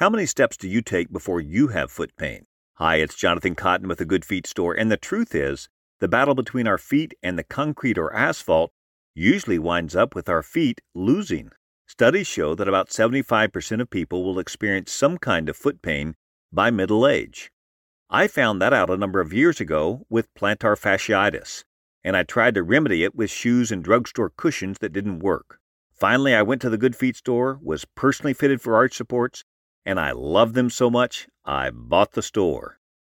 How many steps do you take before you have foot pain? Hi, it's Jonathan Cotton with the Good Feet Store, and the truth is, the battle between our feet and the concrete or asphalt usually winds up with our feet losing. Studies show that about 75% of people will experience some kind of foot pain by middle age. I found that out a number of years ago with plantar fasciitis, and I tried to remedy it with shoes and drugstore cushions that didn't work. Finally, I went to the Good Feet store, was personally fitted for arch supports, and I loved them so much, I bought the store.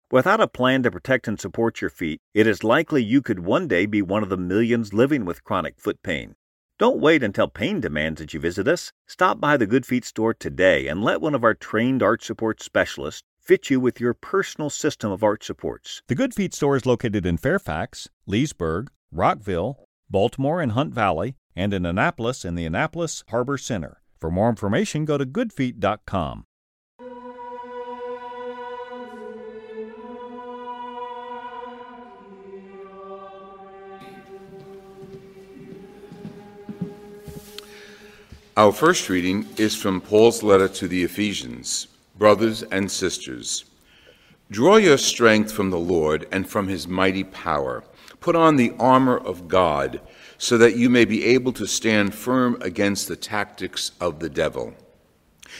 Without a plan to protect and support your feet, it is likely you could one day be one of the millions living with chronic foot pain. Don't wait until pain demands that you visit us. Stop by the Good Feet store today and let one of our trained arch support specialists fit you with your personal system of arch supports. The Good Feet store is located in Fairfax, Leesburg, Rockville, Baltimore and Hunt Valley, and in Annapolis in the Annapolis Harbor Center. For more information, go to goodfeet.com. Our first reading is from Paul's letter to the Ephesians. Brothers and sisters, draw your strength from the Lord and from his mighty power. Put on the armor of God so that you may be able to stand firm against the tactics of the devil.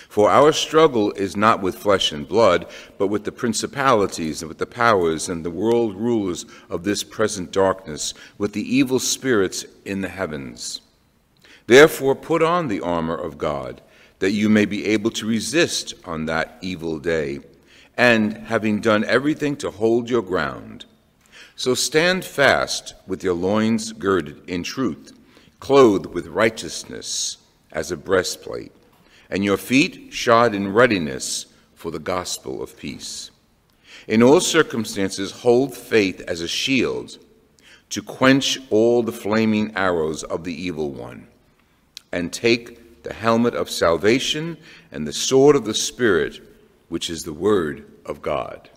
For our struggle is not with flesh and blood, but with the principalities and with the powers and the world rulers of this present darkness, with the evil spirits in the heavens. Therefore, put on the armor of God, that you may be able to resist on that evil day, and having done everything to hold your ground. So stand fast with your loins girded in truth, clothed with righteousness as a breastplate, and your feet shod in readiness for the gospel of peace. In all circumstances, hold faith as a shield to quench all the flaming arrows of the evil one and take the helmet of salvation and the sword of the Spirit, which is the Word of God.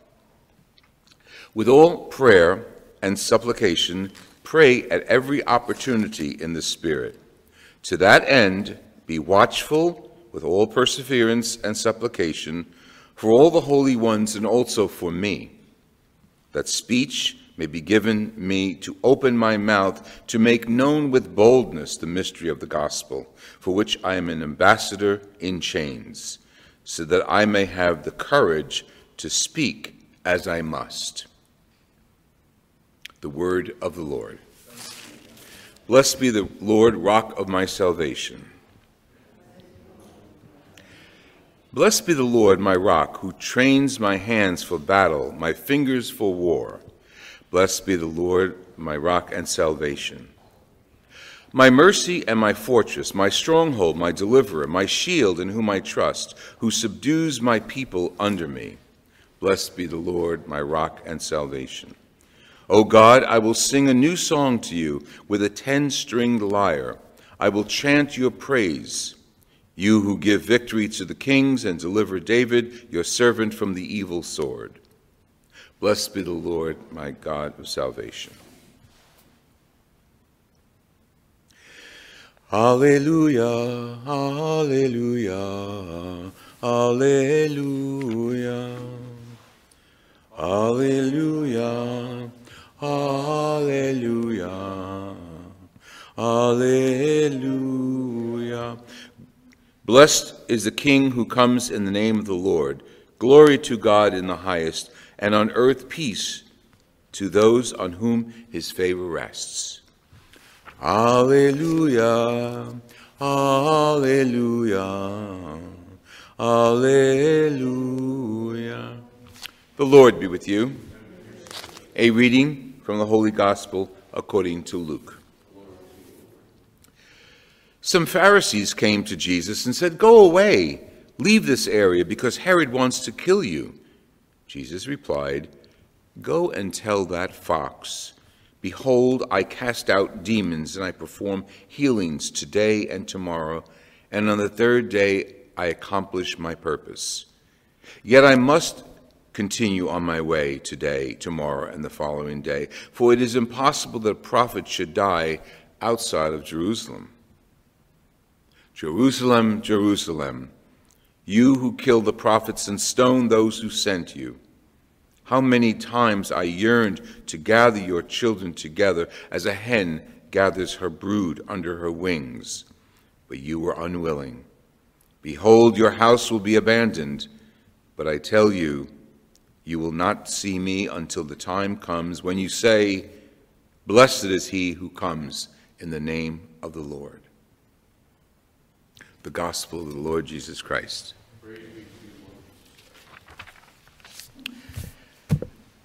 With all prayer and supplication, pray at every opportunity in the Spirit. To that end, be watchful with all perseverance and supplication for all the holy ones and also for me, that speech may be given me to open my mouth to make known with boldness the mystery of the gospel, for which I am an ambassador in chains, so that I may have the courage to speak as I must. The word of the Lord. Blessed be the Lord, rock of my salvation. Blessed be the Lord, my rock, who trains my hands for battle, my fingers for war. Blessed be the Lord, my rock and salvation. My mercy and my fortress, my stronghold, my deliverer, my shield in whom I trust, who subdues my people under me. Blessed be the Lord, my rock and salvation. O God, I will sing a new song to you with a ten stringed lyre. I will chant your praise. You who give victory to the kings and deliver David, your servant, from the evil sword. Blessed be the Lord, my God of salvation. Alleluia, Alleluia, Alleluia, Alleluia, Alleluia, Alleluia. Blessed is the King who comes in the name of the Lord. Glory to God in the highest and on earth peace to those on whom his favor rests. Alleluia, Alleluia, Alleluia. The Lord be with you. A reading from the Holy Gospel according to Luke. Some Pharisees came to Jesus and said, Go away, leave this area, because Herod wants to kill you. Jesus replied, Go and tell that fox, Behold, I cast out demons, and I perform healings today and tomorrow, and on the third day I accomplish my purpose. Yet I must continue on my way today, tomorrow, and the following day, for it is impossible that a prophet should die outside of Jerusalem. Jerusalem, Jerusalem You who kill the prophets and stone those who sent you. How many times I yearned to gather your children together as a hen gathers her brood under her wings, but you were unwilling. Behold, your house will be abandoned, but I tell you, you will not see me until the time comes when you say, Blessed is he who comes in the name of the Lord. The Gospel of the Lord Jesus Christ.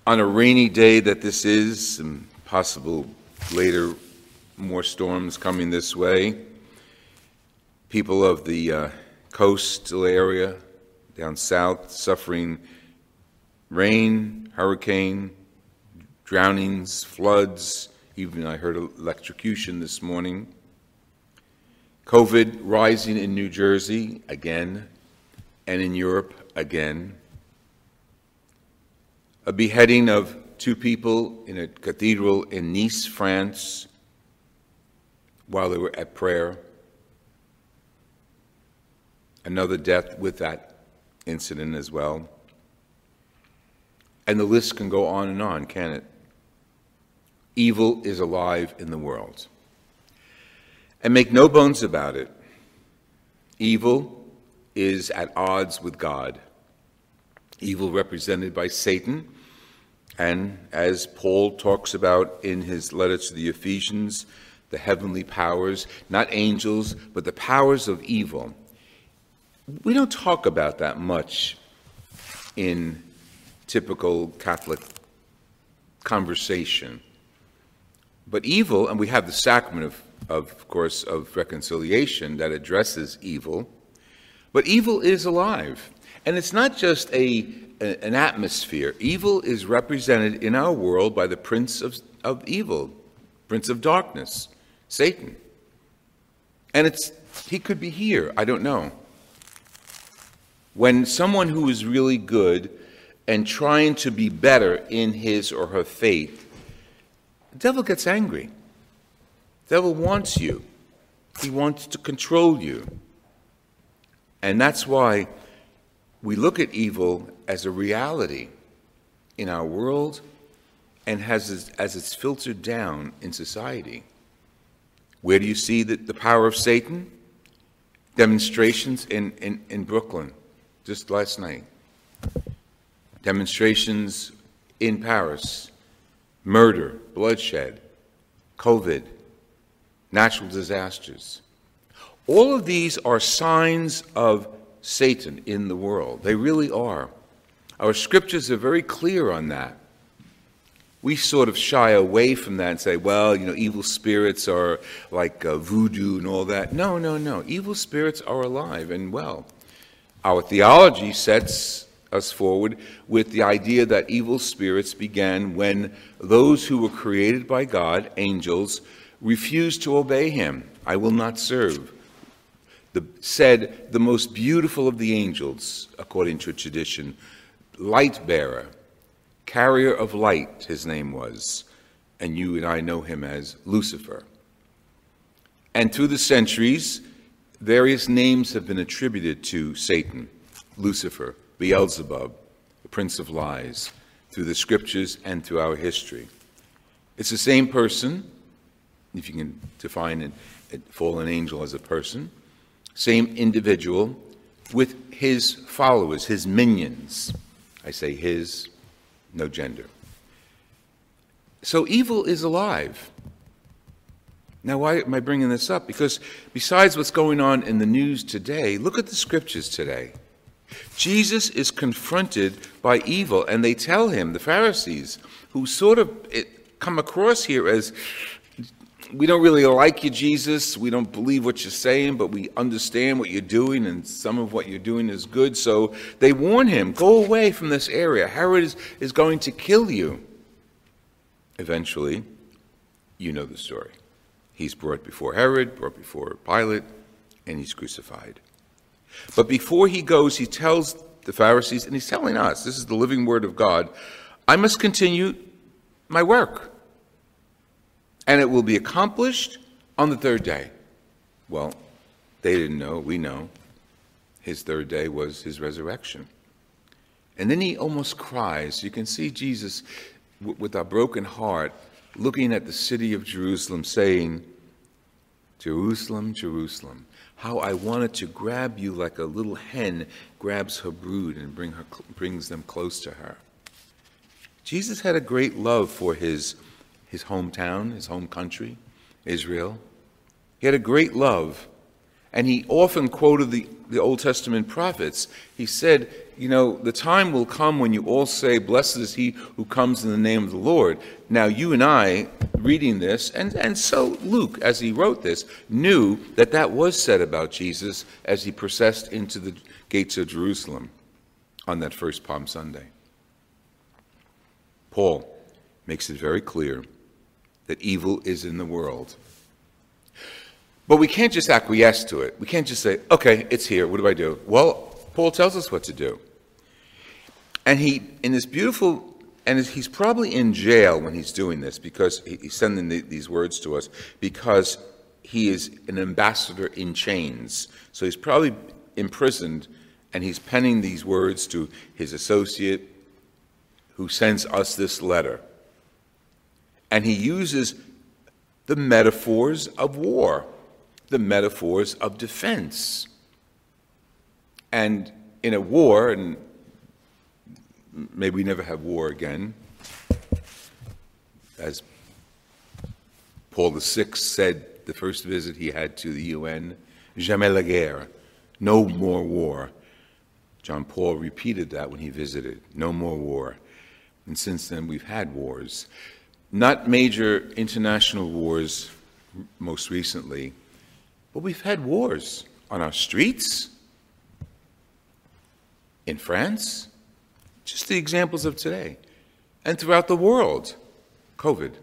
On a rainy day that this is, and possible later more storms coming this way, people of the uh, coastal area down south suffering rain, hurricane, drownings, floods, even I heard electrocution this morning. COVID rising in New Jersey again, and in Europe again. A beheading of two people in a cathedral in Nice, France, while they were at prayer. Another death with that incident as well. And the list can go on and on, can it? Evil is alive in the world. And make no bones about it, evil is at odds with God. Evil represented by Satan, and as Paul talks about in his letter to the Ephesians, the heavenly powers, not angels, but the powers of evil. We don't talk about that much in typical Catholic conversation. But evil, and we have the sacrament of of course, of reconciliation that addresses evil. But evil is alive. And it's not just a, a, an atmosphere. Evil is represented in our world by the prince of, of evil, prince of darkness, Satan. And it's he could be here, I don't know. When someone who is really good and trying to be better in his or her faith, the devil gets angry. The devil wants you. He wants to control you. And that's why we look at evil as a reality in our world and has, as it's filtered down in society. Where do you see the, the power of Satan? Demonstrations in, in, in Brooklyn just last night. Demonstrations in Paris. Murder, bloodshed, COVID, natural disasters. All of these are signs of Satan in the world. They really are. Our scriptures are very clear on that. We sort of shy away from that and say, well, you know, evil spirits are like uh, voodoo and all that. No, no, no. Evil spirits are alive and well. Our theology sets us forward with the idea that evil spirits began when those who were created by God, angels, refused to obey him. I will not serve. The, said the most beautiful of the angels, according to tradition, light bearer, carrier of light, his name was, and you and I know him as Lucifer. And through the centuries, various names have been attributed to Satan, Lucifer, Beelzebub, the prince of lies, through the scriptures and through our history. It's the same person, if you can define a, a fallen angel as a person, same individual with his followers, his minions. I say his, no gender. So evil is alive. Now, why am I bringing this up? Because besides what's going on in the news today, look at the scriptures today. Jesus is confronted by evil, and they tell him, the Pharisees, who sort of come across here as we don't really like you, Jesus. We don't believe what you're saying, but we understand what you're doing, and some of what you're doing is good. So they warn him go away from this area. Herod is, is going to kill you. Eventually, you know the story. He's brought before Herod, brought before Pilate, and he's crucified. But before he goes, he tells the Pharisees, and he's telling us this is the living word of God I must continue my work and it will be accomplished on the third day. Well, they didn't know, we know. His third day was his resurrection. And then he almost cries. You can see Jesus with a broken heart looking at the city of Jerusalem, saying, Jerusalem, Jerusalem, how I wanted to grab you like a little hen grabs her brood and bring her, brings them close to her. Jesus had a great love for his, his hometown, his home country, Israel. He had a great love. And he often quoted the, the Old Testament prophets. He said, You know, the time will come when you all say, Blessed is he who comes in the name of the Lord. Now, you and I, reading this, and, and so Luke, as he wrote this, knew that that was said about Jesus as he processed into the gates of Jerusalem on that first Palm Sunday. Paul makes it very clear that evil is in the world but we can't just acquiesce to it. We can't just say, okay, it's here. What do I do? Well, Paul tells us what to do. And he, in this beautiful, and he's probably in jail when he's doing this because he's sending the, these words to us because he is an ambassador in chains. So he's probably imprisoned and he's penning these words to his associate who sends us this letter. And he uses the metaphors of war the metaphors of defense. And in a war, and maybe we never have war again, as Paul VI said the first visit he had to the UN, jamais la guerre, no more war. John Paul repeated that when he visited, no more war. And since then, we've had wars. Not major international wars, most recently, but we've had wars on our streets, in France, just the examples of today, and throughout the world. COVID.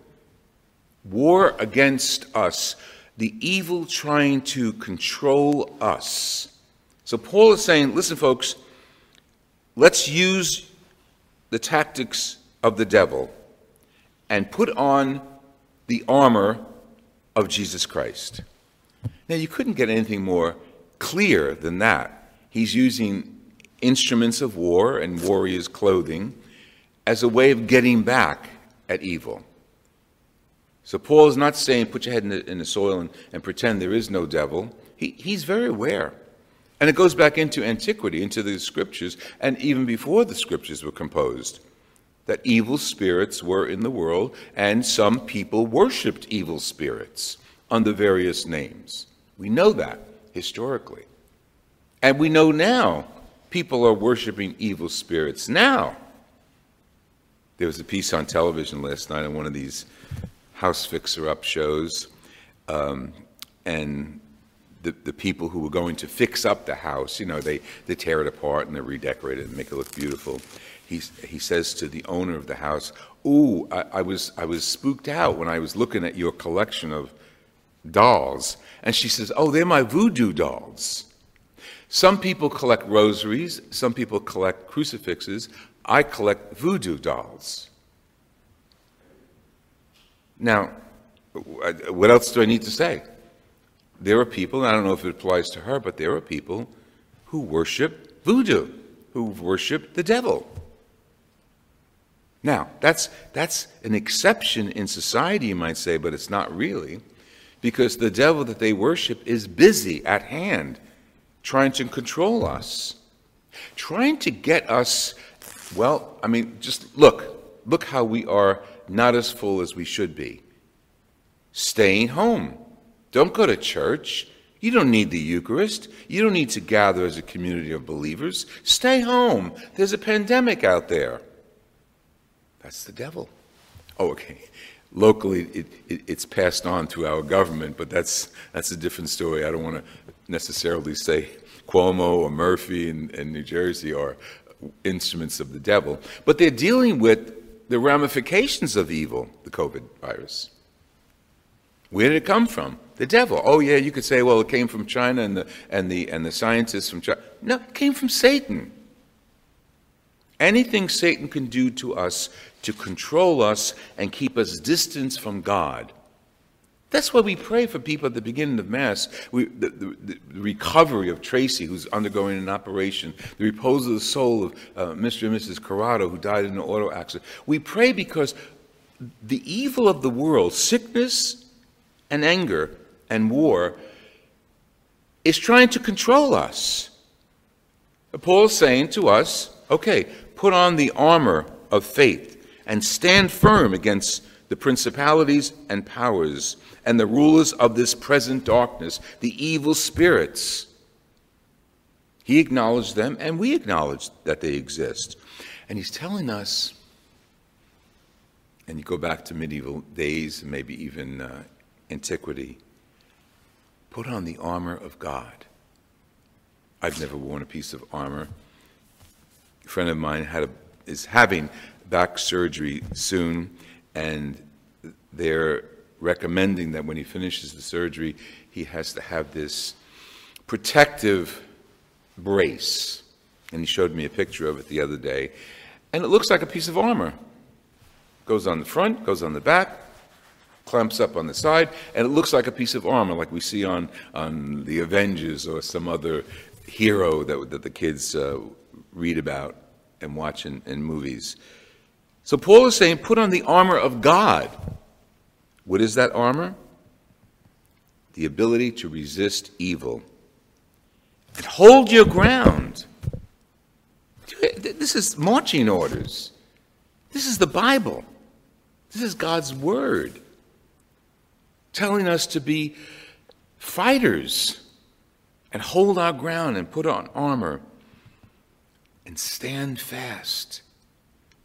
War against us, the evil trying to control us. So Paul is saying, listen, folks, let's use the tactics of the devil and put on the armor of Jesus Christ. Now, you couldn't get anything more clear than that. He's using instruments of war and warriors' clothing as a way of getting back at evil. So Paul is not saying put your head in the, in the soil and, and, pretend there is no devil. He, he's very aware. And it goes back into antiquity, into the scriptures, and even before the scriptures were composed, that evil spirits were in the world, and some people worshiped evil spirits under various names. We know that historically. And we know now people are worshiping evil spirits now. There was a piece on television last night on one of these house fixer up shows, um, and the, the people who were going to fix up the house, you know, they, they tear it apart and they redecorate it and make it look beautiful. He, he says to the owner of the house, Ooh, I, I, was, I was spooked out when I was looking at your collection of dolls. And she says, Oh, they're my voodoo dolls. Some people collect rosaries, some people collect crucifixes. I collect voodoo dolls. Now, uh, what else do I need to say? There are people, and I don't know if it applies to her, but there are people who worship voodoo, who worship the devil. Now, that's, that's an exception in society, you might say, but it's not really because the devil that they worship is busy at hand trying to control us, trying to get us, well, I mean, just look, look how we are not as full as we should be. Staying home. Don't go to church. You don't need the Eucharist. You don't need to gather as a community of believers. Stay home. There's a pandemic out there. That's the devil. Oh, okay locally it, it, it's passed on through our government, but that's, that's a different story. I don't want to necessarily say Cuomo or Murphy in, in New Jersey are instruments of the devil, but they're dealing with the ramifications of evil, the COVID virus. Where did it come from? The devil. Oh yeah, you could say, well, it came from China and the and the and the scientists from China. No, it came from Satan. Anything Satan can do to us to control us and keep us distant from God, That's why we pray for people at the beginning of Mass. We, the, the, the, recovery of Tracy, who's undergoing an operation, the repose of the soul of uh, Mr. and Mrs. Corrado, who died in an auto accident. We pray because the evil of the world, sickness and anger and war, is trying to control us. Paul is saying to us, okay, put on the armor of faith and stand firm against the principalities and powers and the rulers of this present darkness, the evil spirits. He acknowledged them, and we acknowledge that they exist. And he's telling us, and you go back to medieval days, maybe even uh, antiquity, put on the armor of God. I've never worn a piece of armor. A friend of mine had a, is having back surgery soon, and they're recommending that when he finishes the surgery, he has to have this protective brace. And he showed me a picture of it the other day. And it looks like a piece of armor. Goes on the front, goes on the back, clamps up on the side, and it looks like a piece of armor, like we see on, on the Avengers or some other hero that, that the kids uh, read about and watch in, in movies. So Paul is saying, put on the armor of God. What is that armor? The ability to resist evil and hold your ground. This is marching orders. This is the Bible. This is God's Word telling us to be fighters and hold our ground and put on armor and stand fast.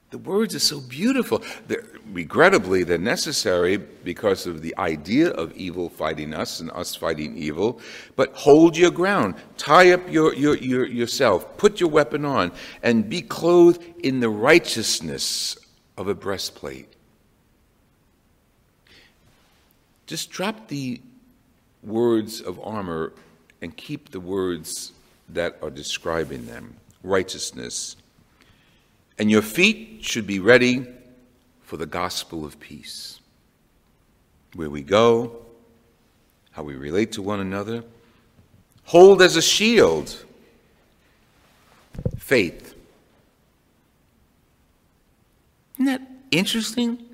The words are so beautiful. They're, regrettably, they're necessary because of the idea of evil fighting us and us fighting evil. But hold your ground. Tie up your, your, your, yourself. Put your weapon on. And be clothed in the righteousness of a breastplate. Just drop the words of armor and keep the words that are describing them righteousness and your feet should be ready for the gospel of peace. Where we go, how we relate to one another, hold as a shield faith. Isn't that interesting?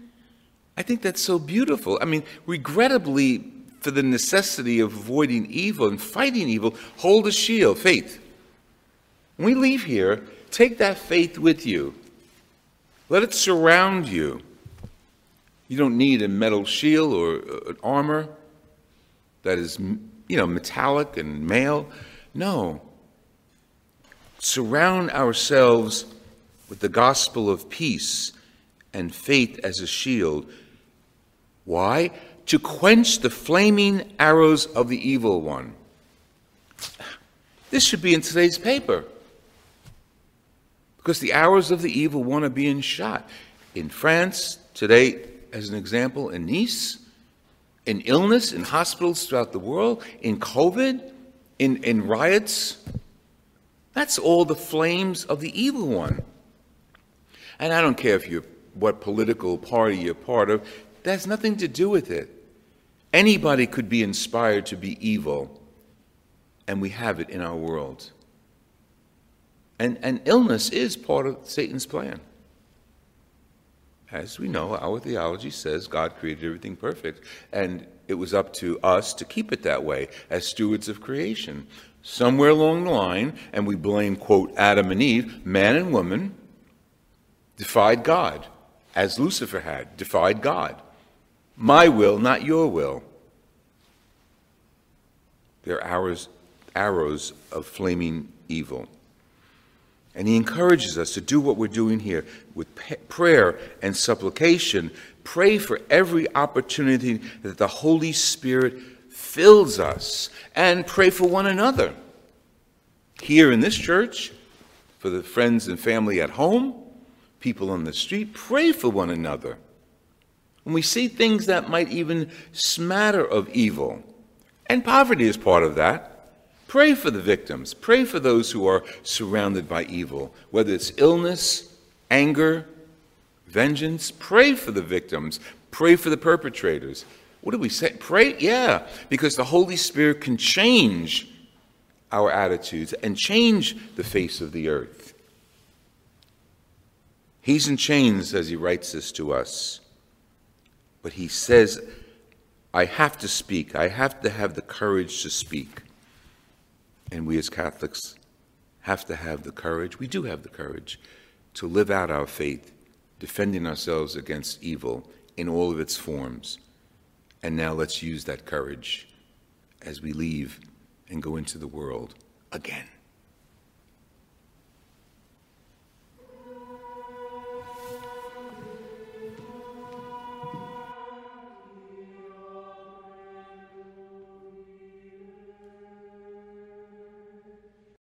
I think that's so beautiful. I mean, regrettably, for the necessity of avoiding evil and fighting evil, hold a shield, faith. When we leave here, Take that faith with you. Let it surround you. You don't need a metal shield or uh, an armor that is, you know, metallic and mail. No. Surround ourselves with the gospel of peace and faith as a shield. Why? To quench the flaming arrows of the evil one. This should be in today's paper because the arrows of the evil one are being shot. In France, today, as an example, in Nice, in illness, in hospitals throughout the world, in COVID, in, in riots. That's all the flames of the evil one. And I don't care if you're what political party you're part of, that has nothing to do with it. Anybody could be inspired to be evil, and we have it in our world. And, and illness is part of Satan's plan. As we know, our theology says God created everything perfect, and it was up to us to keep it that way as stewards of creation. Somewhere along the line, and we blame, quote, Adam and Eve, man and woman defied God, as Lucifer had, defied God. My will, not your will. They're arrows, arrows of flaming evil. And he encourages us to do what we're doing here with prayer and supplication. Pray for every opportunity that the Holy Spirit fills us, and pray for one another. Here in this church, for the friends and family at home, people on the street, pray for one another. When we see things that might even smatter of evil, and poverty is part of that, Pray for the victims. Pray for those who are surrounded by evil, whether it's illness, anger, vengeance. Pray for the victims. Pray for the perpetrators. What do we say? Pray? Yeah, because the Holy Spirit can change our attitudes and change the face of the earth. He's in chains as he writes this to us. But he says, I have to speak. I have to have the courage to speak. And we as Catholics have to have the courage, we do have the courage, to live out our faith, defending ourselves against evil in all of its forms. And now let's use that courage as we leave and go into the world again.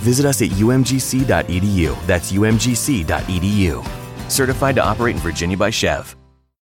Visit us at umgc.edu. That's umgc.edu. Certified to operate in Virginia by SCHEV.